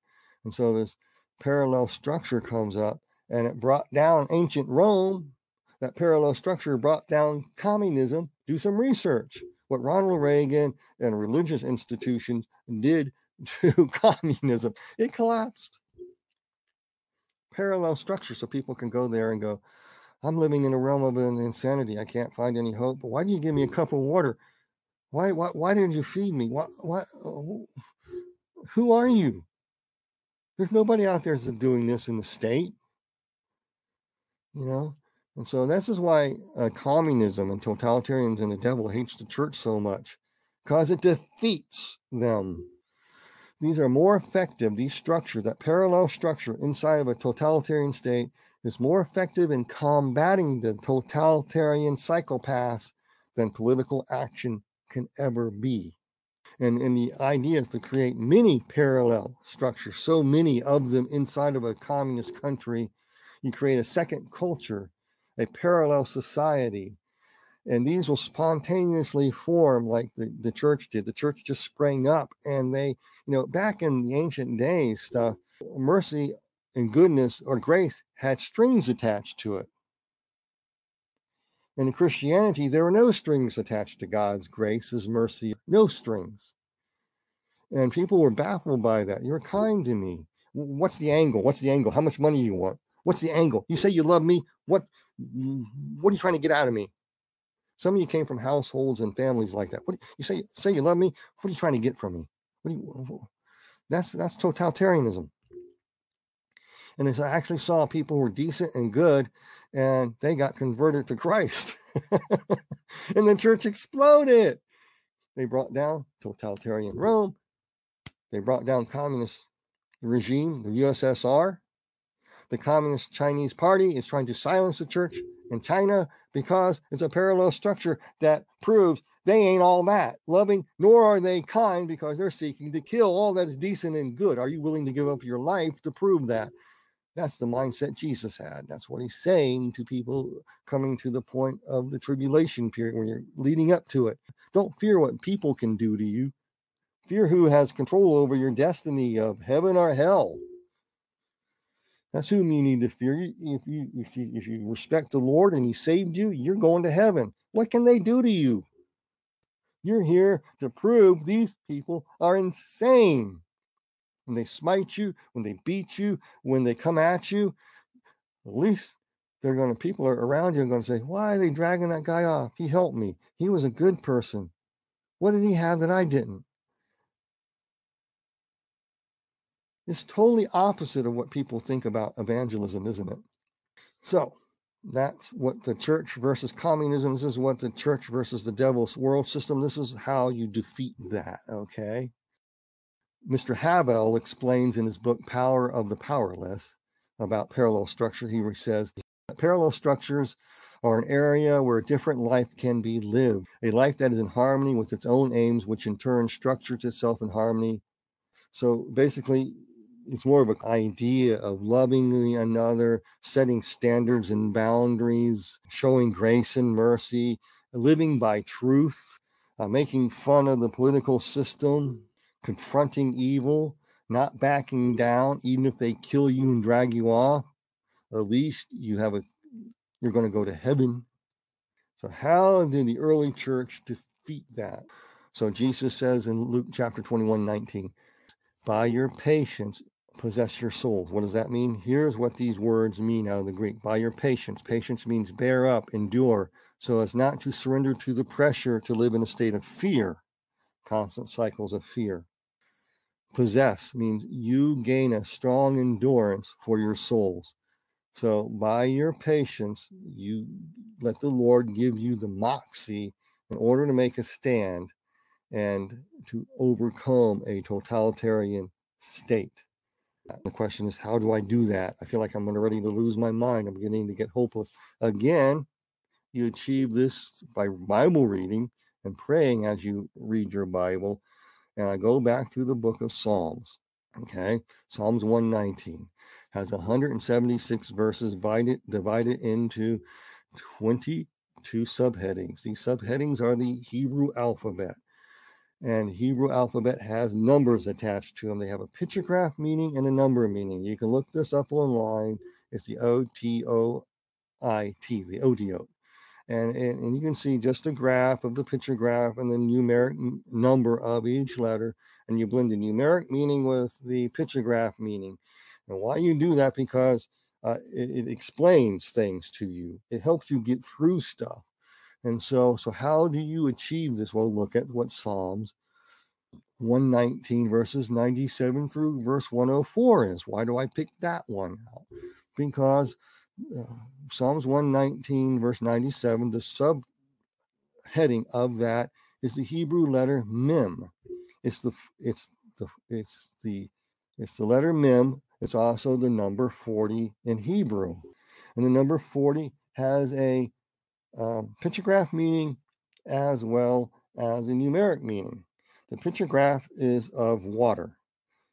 And so this parallel structure comes up and it brought down ancient Rome. That parallel structure brought down communism. Do some research. What Ronald Reagan and religious institutions did to communism, it collapsed parallel structure so people can go there and go, I'm living in a realm of insanity. I can't find any hope. But why did you give me a cup of water? Why, why, why didn't you feed me? Why, why, oh, who are you? There's nobody out there that's doing this in the state, you know? And so this is why uh, communism and totalitarians and the devil hates the church so much because it defeats them. These are more effective, these structures, that parallel structure inside of a totalitarian state is more effective in combating the totalitarian psychopaths than political action can ever be. And, and the idea is to create many parallel structures, so many of them inside of a communist country. You create a second culture, a parallel society, and these will spontaneously form like the, the church did. The church just sprang up, and they, you know, back in the ancient days, stuff, mercy and goodness or grace had strings attached to it. In Christianity, there are no strings attached to God's grace, His mercy, no strings. And people were baffled by that. You're kind to me. What's the angle? What's the angle? How much money you want? What's the angle? You say you love me. What what are you trying to get out of me? Some of you came from households and families like that. What you say say you love me? What are you trying to get from me? What do you that's that's totalitarianism. And as I actually saw people who were decent and good, and they got converted to Christ. and the church exploded. They brought down totalitarian Rome. They brought down communist regime, the USSR. The Communist Chinese Party is trying to silence the church in China because it's a parallel structure that proves they ain't all that loving, nor are they kind because they're seeking to kill all that is decent and good. Are you willing to give up your life to prove that? That's the mindset Jesus had. That's what he's saying to people coming to the point of the tribulation period when you're leading up to it. Don't fear what people can do to you. Fear who has control over your destiny of heaven or hell. That's whom you need to fear. If you if you if you respect the Lord and He saved you, you're going to heaven. What can they do to you? You're here to prove these people are insane when they smite you, when they beat you, when they come at you, at least they're going to, people are around you and going to say, why are they dragging that guy off? He helped me. He was a good person. What did he have that I didn't? It's totally opposite of what people think about evangelism, isn't it? So that's what the church versus communism. This is what the church versus the devil's world system. This is how you defeat that. Okay. Mr. Havel explains in his book Power of the Powerless about parallel structure. He says parallel structures are an area where a different life can be lived, a life that is in harmony with its own aims, which in turn structures itself in harmony. So basically, it's more of an idea of loving another, setting standards and boundaries, showing grace and mercy, living by truth, uh, making fun of the political system, confronting evil, not backing down, even if they kill you and drag you off. At least you have a you're going to go to heaven. So how did the early church defeat that? So Jesus says in Luke chapter 21, 19, by your patience possess your souls. What does that mean? Here's what these words mean out of the Greek. By your patience. Patience means bear up, endure, so as not to surrender to the pressure to live in a state of fear, constant cycles of fear possess means you gain a strong endurance for your souls. So by your patience, you let the Lord give you the moxie in order to make a stand and to overcome a totalitarian state. The question is, how do I do that? I feel like I'm ready to lose my mind. I'm beginning to get hopeless. Again, you achieve this by Bible reading and praying as you read your Bible and I go back to the book of Psalms. Okay, Psalms 119 has 176 verses divided, divided into 22 subheadings. These subheadings are the Hebrew alphabet. And Hebrew alphabet has numbers attached to them. They have a pictograph meaning and a number meaning. You can look this up online. It's the O T O I T, the OTO and, and, you can see just a graph of the picture graph and the numeric number of each letter and you blend the numeric meaning with the picture graph meaning. And why you do that because uh, it, it explains things to you. It helps you get through stuff. And so so how do you achieve this? Well look at what psalms 119 verses 97 through verse 104 is. Why do i pick that one out? Because Psalms 119, verse 97, the subheading of that is the Hebrew letter mem. It's the it's the it's the it's the letter mem. It's also the number 40 in Hebrew, and the number 40 has a um, pictograph meaning as well as a numeric meaning. The pictograph is of water.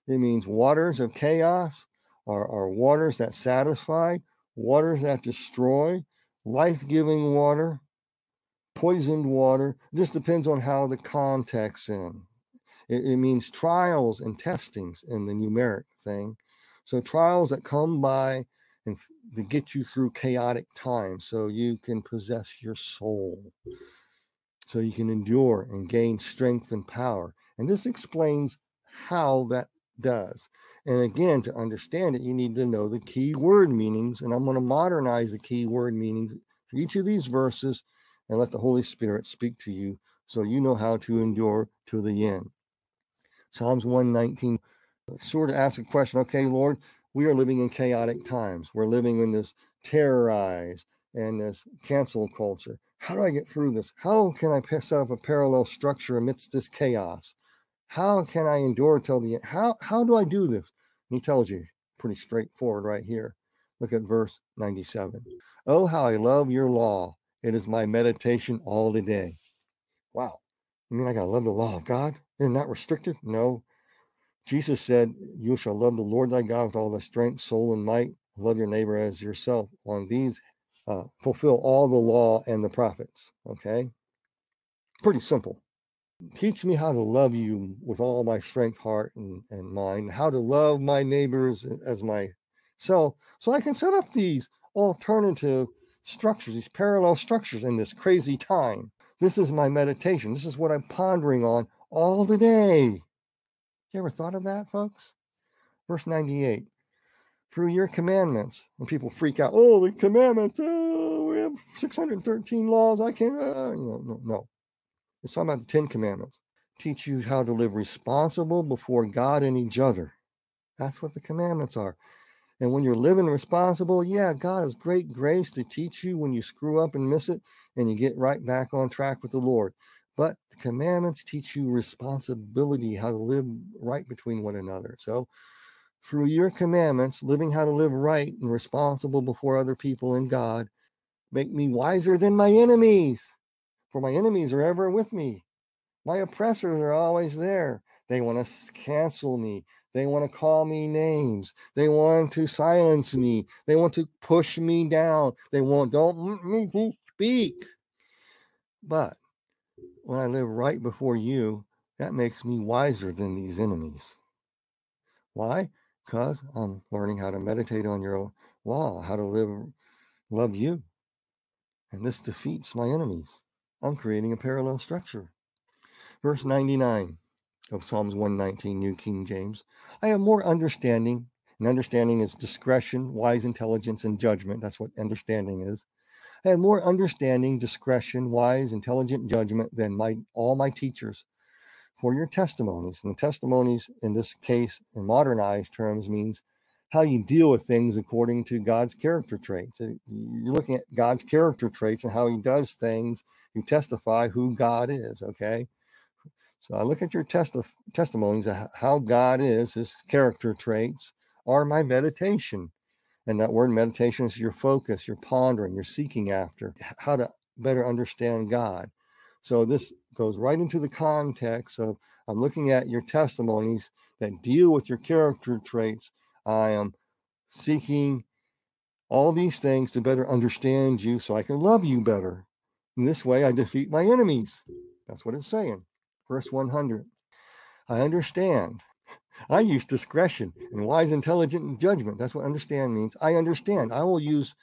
It means waters of chaos are, are waters that satisfy waters that destroy, life giving water. poisoned water. This depends on how the context in. It, it means trials and testings in the numeric thing. So trials that come by and to get you through chaotic times so you can possess your soul. So you can endure and gain strength and power. And this explains how that does. And again, to understand it, you need to know the key word meanings. And I'm going to modernize the key word meanings for each of these verses and let the Holy Spirit speak to you so you know how to endure to the end. Psalms 119 sort of ask a question okay, Lord, we are living in chaotic times. We're living in this terrorize and this cancel culture. How do I get through this? How can I set up a parallel structure amidst this chaos? How can I endure till the end? How, how do I do this? He tells you pretty straightforward right here. Look at verse 97. Oh, how I love your law. It is my meditation all the day. Wow. You mean I got to love the law of God? Isn't that restricted? No. Jesus said, You shall love the Lord thy God with all the strength, soul, and might. Love your neighbor as yourself. On these, uh, fulfill all the law and the prophets. Okay? Pretty simple. Teach me how to love you with all my strength, heart, and, and mind, how to love my neighbors as myself, so I can set up these alternative structures, these parallel structures in this crazy time. This is my meditation. This is what I'm pondering on all the day. You ever thought of that, folks? Verse 98 through your commandments. And people freak out. Oh, the commandments. Oh, we have 613 laws. I can't. Uh, no, no, no. It's talking about the Ten Commandments. Teach you how to live responsible before God and each other. That's what the commandments are. And when you're living responsible, yeah, God has great grace to teach you when you screw up and miss it and you get right back on track with the Lord. But the commandments teach you responsibility, how to live right between one another. So, through your commandments, living how to live right and responsible before other people and God, make me wiser than my enemies. For my enemies are ever with me. My oppressors are always there. They want to cancel me. They want to call me names. They want to silence me. They want to push me down. They want don't speak. But when I live right before you, that makes me wiser than these enemies. Why? Because I'm learning how to meditate on your law, how to live, love you. And this defeats my enemies. I'm creating a parallel structure. Verse 99 of Psalms 119, New King James. I have more understanding, and understanding is discretion, wise intelligence, and judgment. That's what understanding is. I had more understanding, discretion, wise, intelligent judgment than my all my teachers. For your testimonies, and testimonies in this case, in modernized terms, means how you deal with things according to God's character traits. You're looking at God's character traits and how He does things. You testify who God is. Okay, so I look at your testi- testimonies of how God is, His character traits, are my meditation. And that word meditation is your focus, your pondering, you're seeking after how to better understand God. So this goes right into the context of I'm looking at your testimonies that deal with your character traits. I am seeking all these things to better understand you so I can love you better. In this way, I defeat my enemies. That's what it's saying. Verse 100. I understand I use discretion and wise, intelligent judgment. That's what understand means. I understand. I will use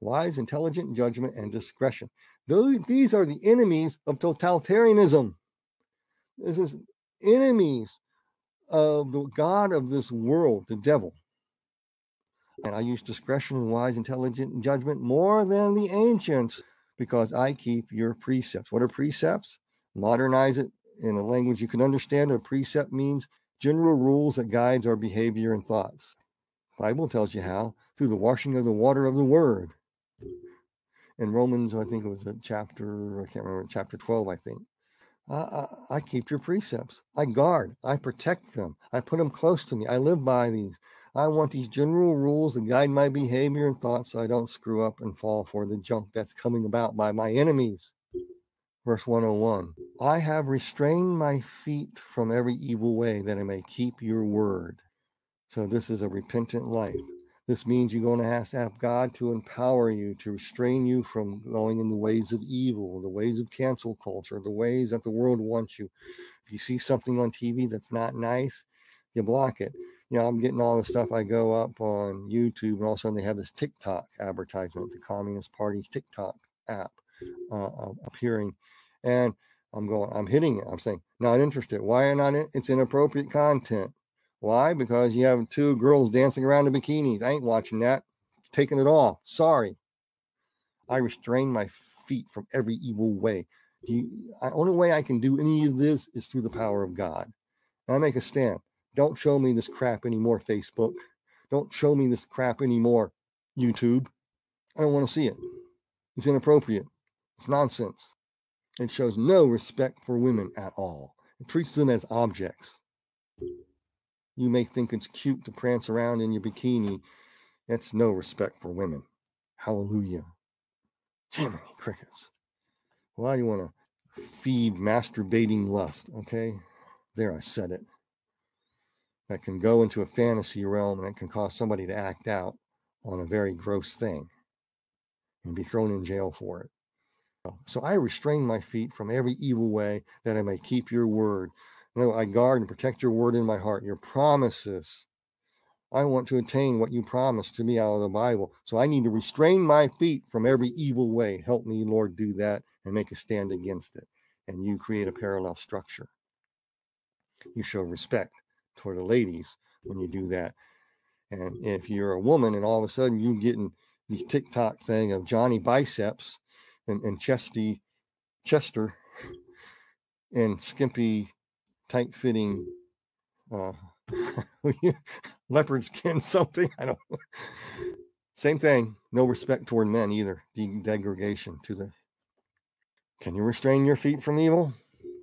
wise, intelligent judgment and discretion. Those, these are the enemies of totalitarianism. This is enemies of the God of this world, the devil. And I use discretion and wise, intelligent judgment more than the ancients because I keep your precepts. What are precepts? Modernize it in a language you can understand. A precept means general rules that guides our behavior and thoughts. Bible tells you how through the washing of the water of the word. In Romans, I think it was a chapter, I can't remember, chapter 12, I think. I, I keep your precepts. I guard. I protect them. I put them close to me. I live by these. I want these general rules to guide my behavior and thoughts so I don't screw up and fall for the junk that's coming about by my enemies. Verse 101 I have restrained my feet from every evil way that I may keep your word. So, this is a repentant life. This means you're going to have to have God to empower you, to restrain you from going in the ways of evil, the ways of cancel culture, the ways that the world wants you. If you see something on TV that's not nice, you block it. You know, I'm getting all the stuff. I go up on YouTube, and all of a sudden they have this TikTok advertisement, the Communist Party's TikTok app uh, appearing, and I'm going, I'm hitting it. I'm saying, not interested. Why not? It's inappropriate content. Why? Because you have two girls dancing around in bikinis. I ain't watching that. Taking it off. Sorry. I restrain my feet from every evil way. The only way I can do any of this is through the power of God. And I make a stand. Don't show me this crap anymore, Facebook. Don't show me this crap anymore, YouTube. I don't want to see it. It's inappropriate. It's nonsense. It shows no respect for women at all. It treats them as objects. You may think it's cute to prance around in your bikini. That's no respect for women. Hallelujah. Jiminy crickets. Why do you want to feed masturbating lust? Okay, there I said it. That can go into a fantasy realm and it can cause somebody to act out on a very gross thing and be thrown in jail for it. So I restrain my feet from every evil way that I may keep your word. No, I guard and protect your word in my heart, your promises. I want to attain what you promised to me out of the Bible. So I need to restrain my feet from every evil way. Help me, Lord, do that and make a stand against it. And you create a parallel structure. You show respect toward the ladies when you do that. And if you're a woman and all of a sudden you're getting the TikTok thing of Johnny biceps and, and chesty Chester and skimpy tight fitting uh, leopard skin something. I don't Same thing. No respect toward men either. De- degradation to the. Can you restrain your feet from evil?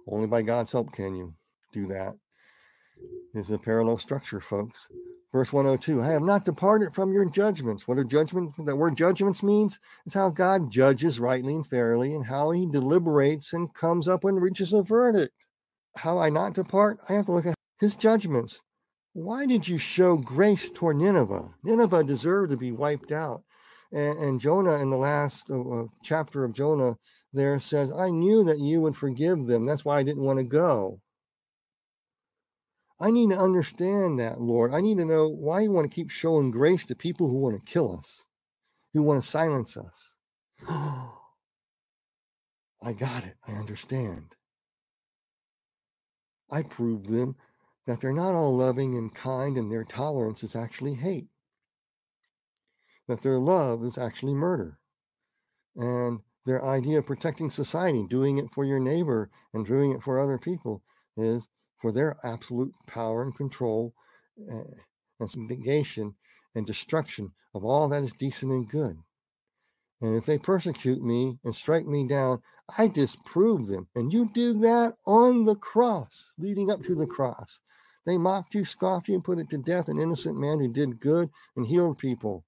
Only by God's help can you do that. This is a parallel structure, folks. Verse 102 I have not departed from your judgments. What are judgments? That word judgments means is how God judges rightly and fairly and how he deliberates and comes up and reaches a verdict how I not depart? I have to look at his judgments. Why did you show grace toward Nineveh? Nineveh deserved to be wiped out. And, and Jonah, in the last uh, uh, chapter of Jonah, there says, I knew that you would forgive them. That's why I didn't want to go. I need to understand that, Lord. I need to know why you want to keep showing grace to people who want to kill us, who want to silence us. I got it. I understand. I prove them that they're not all loving and kind and their tolerance is actually hate. That their love is actually murder. And their idea of protecting society, doing it for your neighbor and doing it for other people, is for their absolute power and control uh, and negation and destruction of all that is decent and good. And if they persecute me and strike me down, I disprove them. And you did that on the cross, leading up to the cross. They mocked you, scoffed you, and put it to death an innocent man who did good and healed people.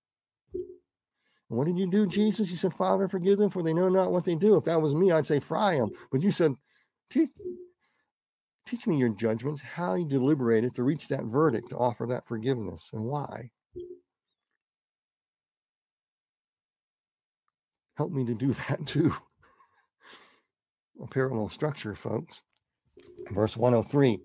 And what did you do, Jesus? You said, Father, forgive them, for they know not what they do. If that was me, I'd say, fry them. But you said, teach, teach me your judgments, how you deliberated to reach that verdict, to offer that forgiveness, and why. Help me to do that too. A parallel structure, folks. Verse 103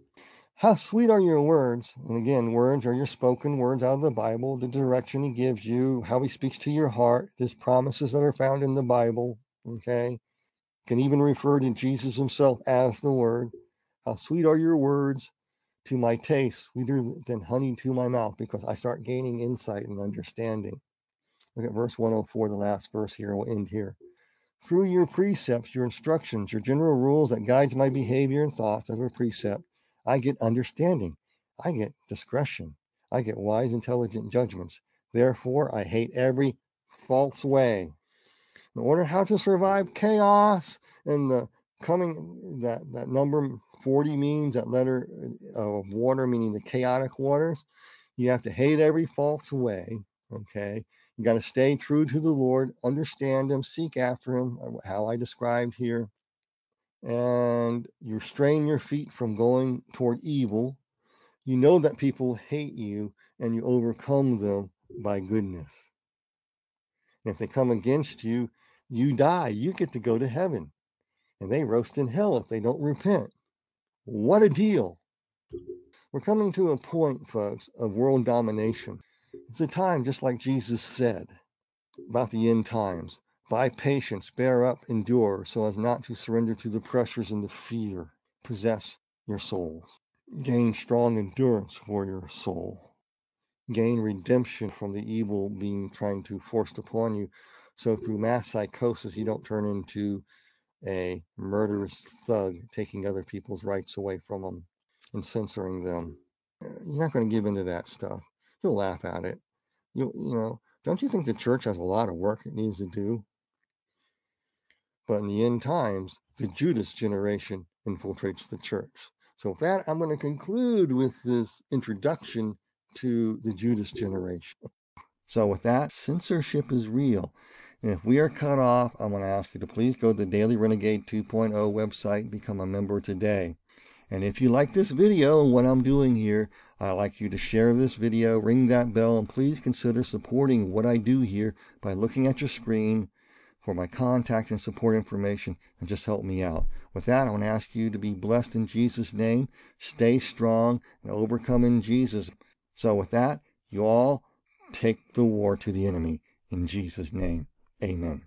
How sweet are your words? And again, words are your spoken words out of the Bible, the direction he gives you, how he speaks to your heart, his promises that are found in the Bible. Okay. Can even refer to Jesus himself as the word. How sweet are your words to my taste, sweeter than honey to my mouth, because I start gaining insight and understanding. Look at verse 104, the last verse here. We'll end here. Through your precepts, your instructions, your general rules that guides my behavior and thoughts as a precept, I get understanding. I get discretion. I get wise, intelligent judgments. Therefore, I hate every false way. In order how to survive chaos and the coming that that number 40 means that letter uh, of water meaning the chaotic waters you have to hate every false way okay you got to stay true to the Lord, understand Him, seek after Him, uh, how I described here. And you restrain your feet from going toward evil. You know that people hate you and you overcome them by goodness. And if they come against you, you die. You get to go to heaven. And they roast in hell if they don't repent. What a deal. We're coming to a point, folks, of world domination. It's a time, just like Jesus said about the end times. By patience, bear up, endure, so as not to surrender to the pressures and the fear. Possess your souls. Gain strong endurance for your soul. Gain redemption from the evil being trying to forced upon you. So through mass psychosis, you don't turn into a murderous thug taking other people's rights away from them and censoring them. You're not going to give into that stuff. You'll laugh at it. You you know, don't you think the church has a lot of work it needs to do? But in the end times, the Judas generation infiltrates the church. So with that, I'm going to conclude with this introduction to the Judas generation. So with that, censorship is real. And if we are cut off, I'm going to ask you to please go to the Daily Renegade 2.0 website and become a member today. And if you like this video and what I'm doing here, I'd like you to share this video, ring that bell, and please consider supporting what I do here by looking at your screen for my contact and support information and just help me out. With that, I want to ask you to be blessed in Jesus' name, stay strong, and overcome in Jesus. So with that, you all take the war to the enemy in Jesus' name. Amen.